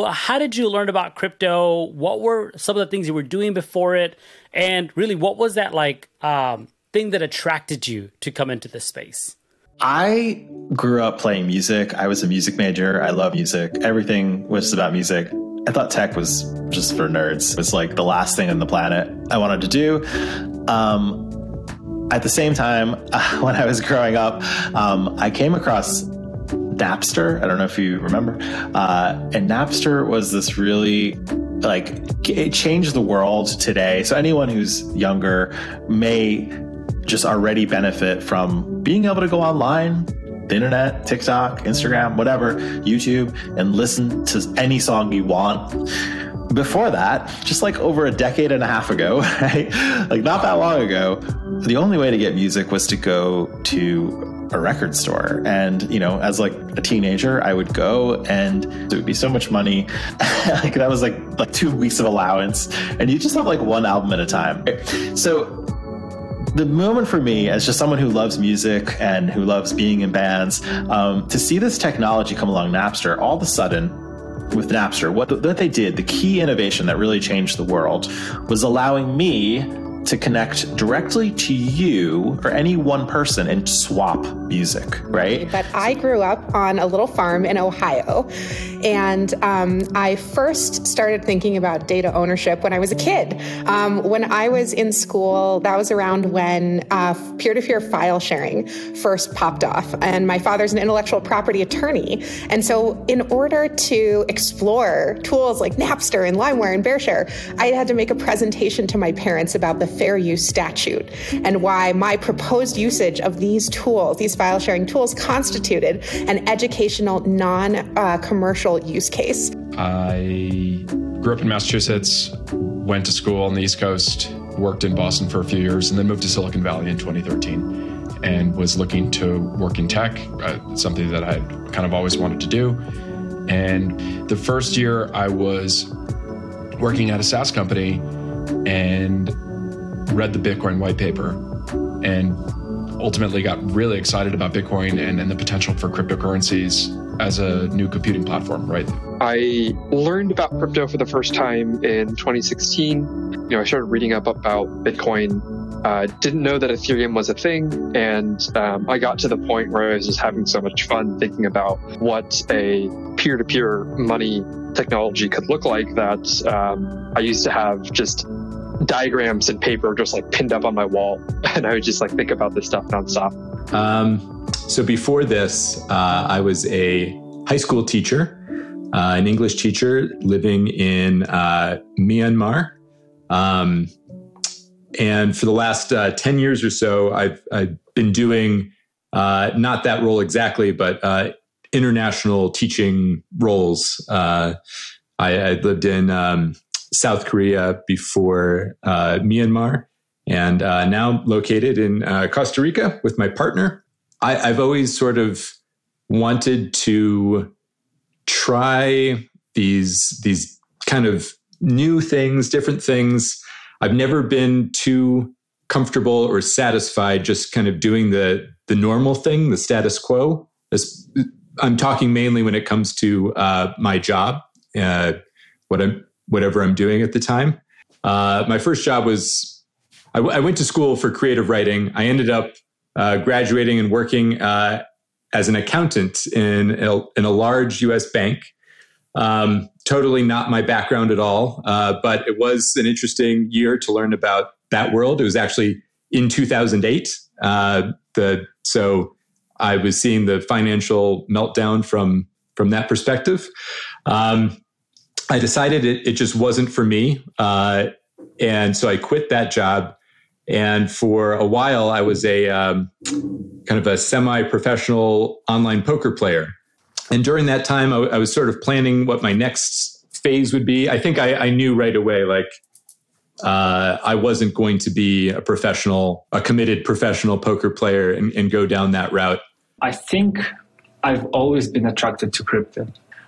Well, how did you learn about crypto? What were some of the things you were doing before it? And really, what was that like um, thing that attracted you to come into this space? I grew up playing music. I was a music major. I love music. Everything was about music. I thought tech was just for nerds. It was like the last thing on the planet I wanted to do. Um, at the same time, when I was growing up, um, I came across Napster. I don't know if you remember. Uh, and Napster was this really like it changed the world today. So anyone who's younger may just already benefit from being able to go online, the internet, TikTok, Instagram, whatever, YouTube, and listen to any song you want. Before that, just like over a decade and a half ago, right? Like not that long ago, the only way to get music was to go to a record store. And, you know, as like a teenager, I would go and it would be so much money. like that was like like two weeks of allowance. And you just have like one album at a time. So the moment for me as just someone who loves music and who loves being in bands um, to see this technology come along napster all of a sudden with napster what, the, what they did the key innovation that really changed the world was allowing me to connect directly to you or any one person and swap music, right? But I grew up on a little farm in Ohio, and um, I first started thinking about data ownership when I was a kid. Um, when I was in school, that was around when peer to peer file sharing first popped off, and my father's an intellectual property attorney. And so, in order to explore tools like Napster and LimeWire and BearShare, I had to make a presentation to my parents about the fair use statute and why my proposed usage of these tools, these file sharing tools, constituted an educational, non uh, commercial use case. I grew up in Massachusetts, went to school on the East Coast, worked in Boston for a few years, and then moved to Silicon Valley in 2013 and was looking to work in tech, uh, something that I kind of always wanted to do. And the first year I was working at a SaaS company and read the Bitcoin white paper and ultimately got really excited about Bitcoin and, and the potential for cryptocurrencies as a new computing platform, right? I learned about crypto for the first time in 2016. You know, I started reading up about Bitcoin. Uh, didn't know that Ethereum was a thing, and um, I got to the point where I was just having so much fun thinking about what a peer-to-peer money technology could look like that um, I used to have just diagrams and paper just like pinned up on my wall. And I would just like think about this stuff nonstop. Um, so before this, uh, I was a high school teacher, uh, an English teacher living in uh, Myanmar. Um, and for the last uh, 10 years or so, I've, I've been doing uh, not that role exactly, but uh, international teaching roles. I, I, lived in um, South Korea before uh, Myanmar, and uh, now located in uh, Costa Rica with my partner. I, I've always sort of wanted to try these these kind of new things, different things. I've never been too comfortable or satisfied just kind of doing the the normal thing, the status quo. I'm talking mainly when it comes to uh, my job, uh, what I'm whatever I'm doing at the time. Uh, my first job was I, w- I went to school for creative writing. I ended up uh, graduating and working uh, as an accountant in a, in a large U.S. bank. Um, totally not my background at all, uh, but it was an interesting year to learn about that world. It was actually in 2008. Uh, the so I was seeing the financial meltdown from from that perspective. Um, I decided it, it just wasn't for me. Uh, and so I quit that job. And for a while, I was a um, kind of a semi professional online poker player. And during that time, I was sort of planning what my next phase would be. I think I, I knew right away, like, uh, I wasn't going to be a professional, a committed professional poker player and, and go down that route. I think I've always been attracted to crypto.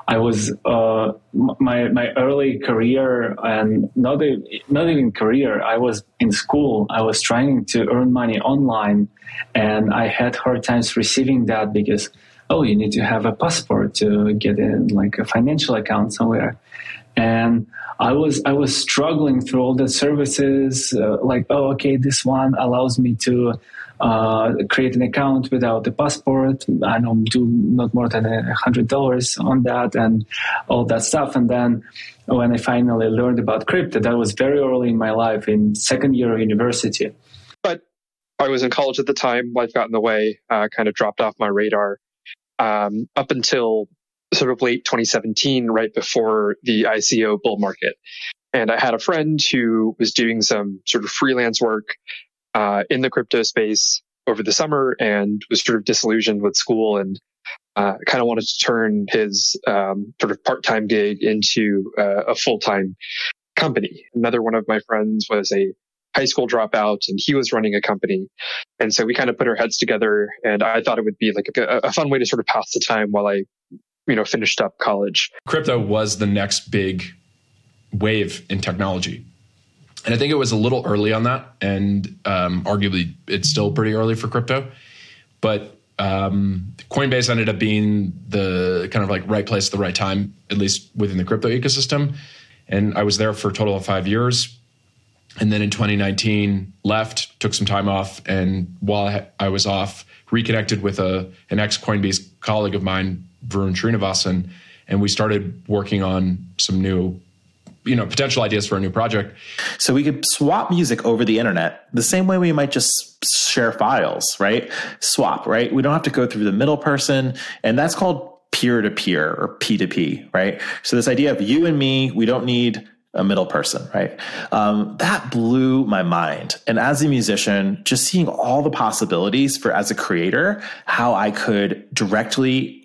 I was uh, my my early career and not not even career. I was in school. I was trying to earn money online, and I had hard times receiving that because oh, you need to have a passport to get in like a financial account somewhere. And I was I was struggling through all the services. Uh, like, oh, okay, this one allows me to uh, create an account without a passport. I don't do not more than a hundred dollars on that and all that stuff. And then when I finally learned about crypto, that was very early in my life, in second year of university. But I was in college at the time. Life got in the way. Uh, kind of dropped off my radar um, up until sort of late 2017, right before the ICO bull market. And I had a friend who was doing some sort of freelance work uh, in the crypto space over the summer and was sort of disillusioned with school and uh, kind of wanted to turn his um, sort of part-time gig into uh, a full-time company. Another one of my friends was a high school dropout and he was running a company. And so we kind of put our heads together and I thought it would be like a, a fun way to sort of pass the time while I, you know, finished up college. Crypto was the next big wave in technology. And I think it was a little early on that. And um, arguably it's still pretty early for crypto. But um, Coinbase ended up being the kind of like right place at the right time, at least within the crypto ecosystem. And I was there for a total of five years and then in 2019 left took some time off and while i was off reconnected with a an ex coinbase colleague of mine varun srinivasan and we started working on some new you know potential ideas for a new project so we could swap music over the internet the same way we might just share files right swap right we don't have to go through the middle person and that's called peer to peer or p2p right so this idea of you and me we don't need a middle person, right? Um, that blew my mind. And as a musician, just seeing all the possibilities for as a creator, how I could directly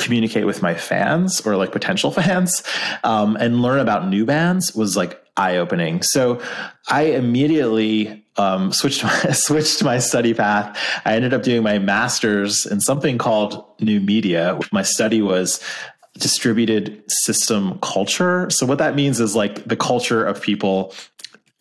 communicate with my fans or like potential fans um, and learn about new bands was like eye opening. So I immediately um, switched my, switched my study path. I ended up doing my master's in something called new media. My study was distributed system culture. So what that means is like the culture of people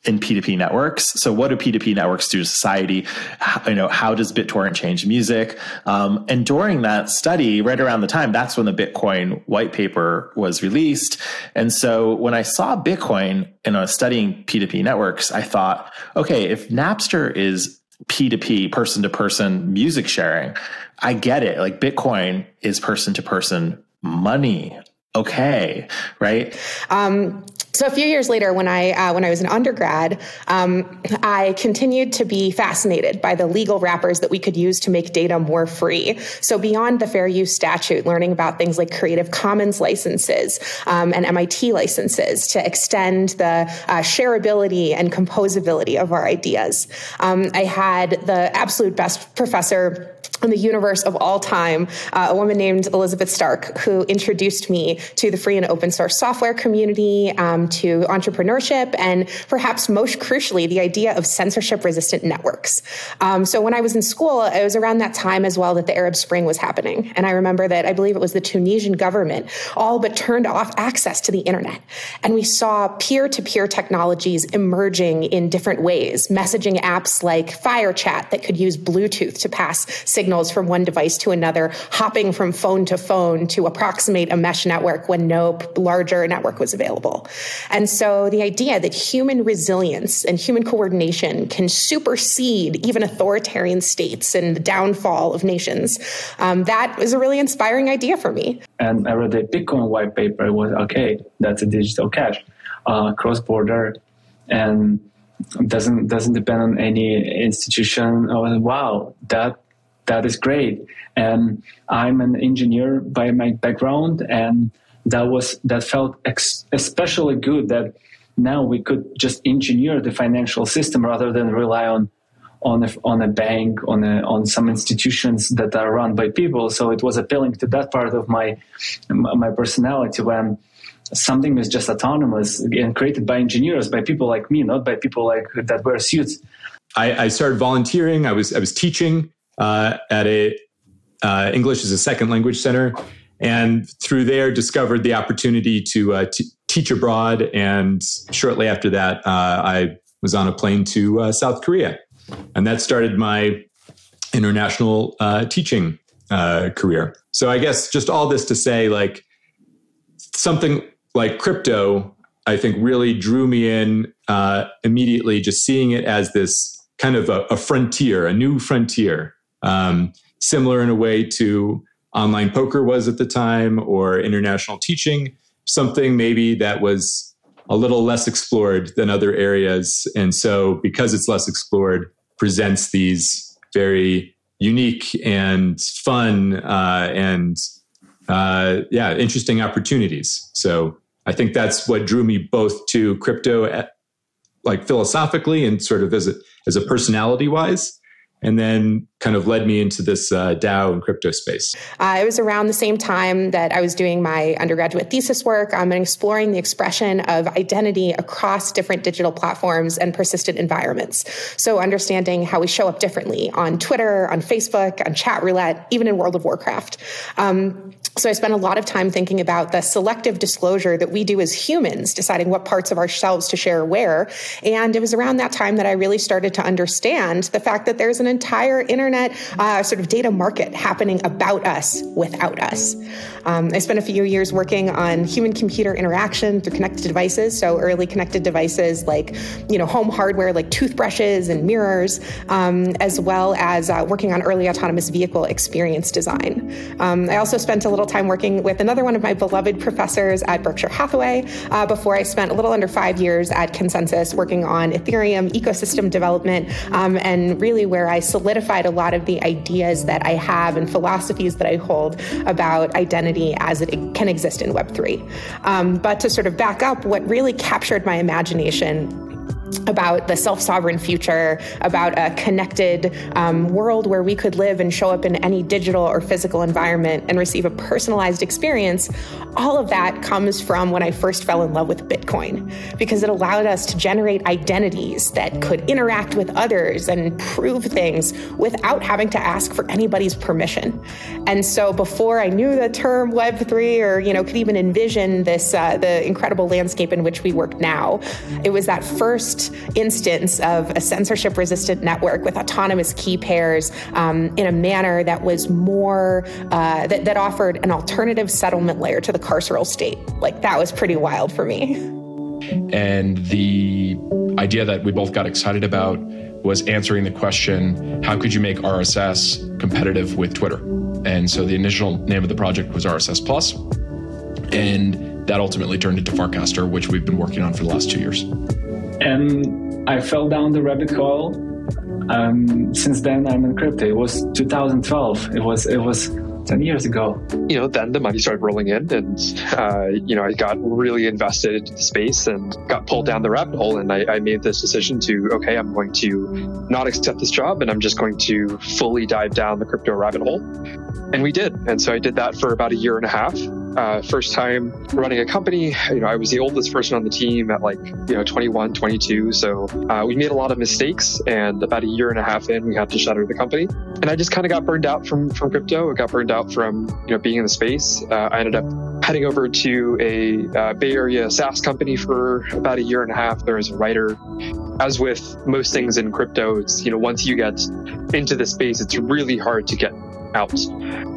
in P2P networks. So what do P2P networks do to society? How, you know, how does BitTorrent change music? Um, and during that study, right around the time, that's when the Bitcoin white paper was released. And so when I saw Bitcoin and I was studying P2P networks, I thought, okay, if Napster is P2P, person to person music sharing, I get it. Like Bitcoin is person to person money. Okay, right? Um, so a few years later, when I uh, when I was an undergrad, um, I continued to be fascinated by the legal wrappers that we could use to make data more free. So beyond the fair use statute, learning about things like Creative Commons licenses um, and MIT licenses to extend the uh, shareability and composability of our ideas. Um, I had the absolute best professor in the universe of all time, uh, a woman named Elizabeth Stark, who introduced me to the free and open source software community, um, to entrepreneurship, and perhaps most crucially, the idea of censorship resistant networks. Um, so when I was in school, it was around that time as well that the Arab Spring was happening. And I remember that I believe it was the Tunisian government all but turned off access to the internet. And we saw peer to peer technologies emerging in different ways, messaging apps like FireChat that could use Bluetooth to pass signals from one device to another, hopping from phone to phone to approximate a mesh network when no larger network was available. And so the idea that human resilience and human coordination can supersede even authoritarian states and the downfall of nations, um, that was a really inspiring idea for me. And I read the Bitcoin white paper. It was okay, that's a digital cash, uh, cross border, and doesn't doesn't depend on any institution. Oh, wow, that that is great. And I'm an engineer by my background, and that was that felt ex- especially good that now we could just engineer the financial system rather than rely on on a, on a bank on a, on some institutions that are run by people. So it was appealing to that part of my my personality when something is just autonomous and created by engineers, by people like me, not by people like that wear suits. I, I started volunteering. I was I was teaching uh, at a uh, English as a second language center, and through there discovered the opportunity to uh, t- teach abroad. And shortly after that, uh, I was on a plane to uh, South Korea, and that started my international uh, teaching uh, career. So I guess just all this to say, like something like crypto, I think really drew me in uh, immediately. Just seeing it as this kind of a, a frontier, a new frontier, um, similar in a way to online poker was at the time or international teaching, something maybe that was a little less explored than other areas. And so, because it's less explored, presents these very unique and fun uh, and uh, yeah, interesting opportunities. So I think that's what drew me both to crypto, at, uh, like philosophically and sort of as a as a personality wise, and then kind of led me into this uh, DAO and crypto space. Uh, it was around the same time that I was doing my undergraduate thesis work um, exploring the expression of identity across different digital platforms and persistent environments. So, understanding how we show up differently on Twitter, on Facebook, on chat roulette, even in World of Warcraft. Um, so, I spent a lot of time thinking about the selective disclosure that we do as humans, deciding what parts of ourselves to share where. And it was around that time that I really started to understand the fact that there's an entire internet uh, sort of data market happening about us without us. Um, I spent a few years working on human computer interaction through connected devices. So early connected devices like, you know, home hardware like toothbrushes and mirrors, um, as well as uh, working on early autonomous vehicle experience design. Um, I also spent a little time working with another one of my beloved professors at Berkshire Hathaway uh, before I spent a little under five years at ConsenSys working on Ethereum ecosystem development um, and really where I solidified a lot of the ideas that I have and philosophies that I hold about identity as it can exist in Web3. Um, but to sort of back up, what really captured my imagination about the self sovereign future, about a connected um, world where we could live and show up in any digital or physical environment and receive a personalized experience, all of that comes from when I first fell in love with Bitcoin because it allowed us to generate identities that could interact with others and prove things without having to ask for anybody's permission. And so before I knew the term Web3 or, you know, could even envision this, uh, the incredible landscape in which we work now, it was that first instance of a censorship resistant network with autonomous key pairs um, in a manner that was more, uh, that, that offered an alternative settlement layer to the carceral state. Like that was pretty wild for me. And the idea that we both got excited about was answering the question how could you make RSS competitive with Twitter? And so the initial name of the project was RSS Plus. And that ultimately turned into Farcaster, which we've been working on for the last two years and I fell down the rabbit hole. Um, since then, I'm in crypto. It was 2012. It was it was 10 years ago. You know, then the money started rolling in, and uh, you know, I got really invested into the space and got pulled down the rabbit hole. And I, I made this decision to okay, I'm going to not accept this job, and I'm just going to fully dive down the crypto rabbit hole. And we did. And so I did that for about a year and a half uh, first time running a company. You know, I was the oldest person on the team at like, you know, 21, 22. So uh, we made a lot of mistakes. And about a year and a half in, we had to shutter the company. And I just kind of got burned out from, from crypto. I got burned out from, you know, being in the space. Uh, I ended up heading over to a uh, Bay Area SaaS company for about a year and a half there as a writer. As with most things in crypto, it's, you know, once you get into the space, it's really hard to get out.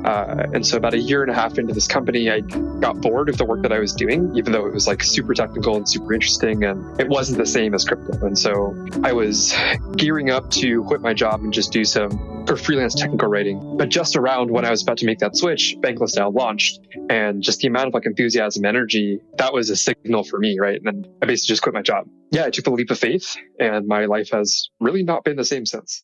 Uh, and so, about a year and a half into this company, I got bored of the work that I was doing, even though it was like super technical and super interesting, and it wasn't the same as crypto. And so, I was gearing up to quit my job and just do some for freelance technical writing. But just around when I was about to make that switch, Bankless DAO launched, and just the amount of like enthusiasm, energy, that was a signal for me, right? And then I basically just quit my job. Yeah, I took the leap of faith, and my life has really not been the same since.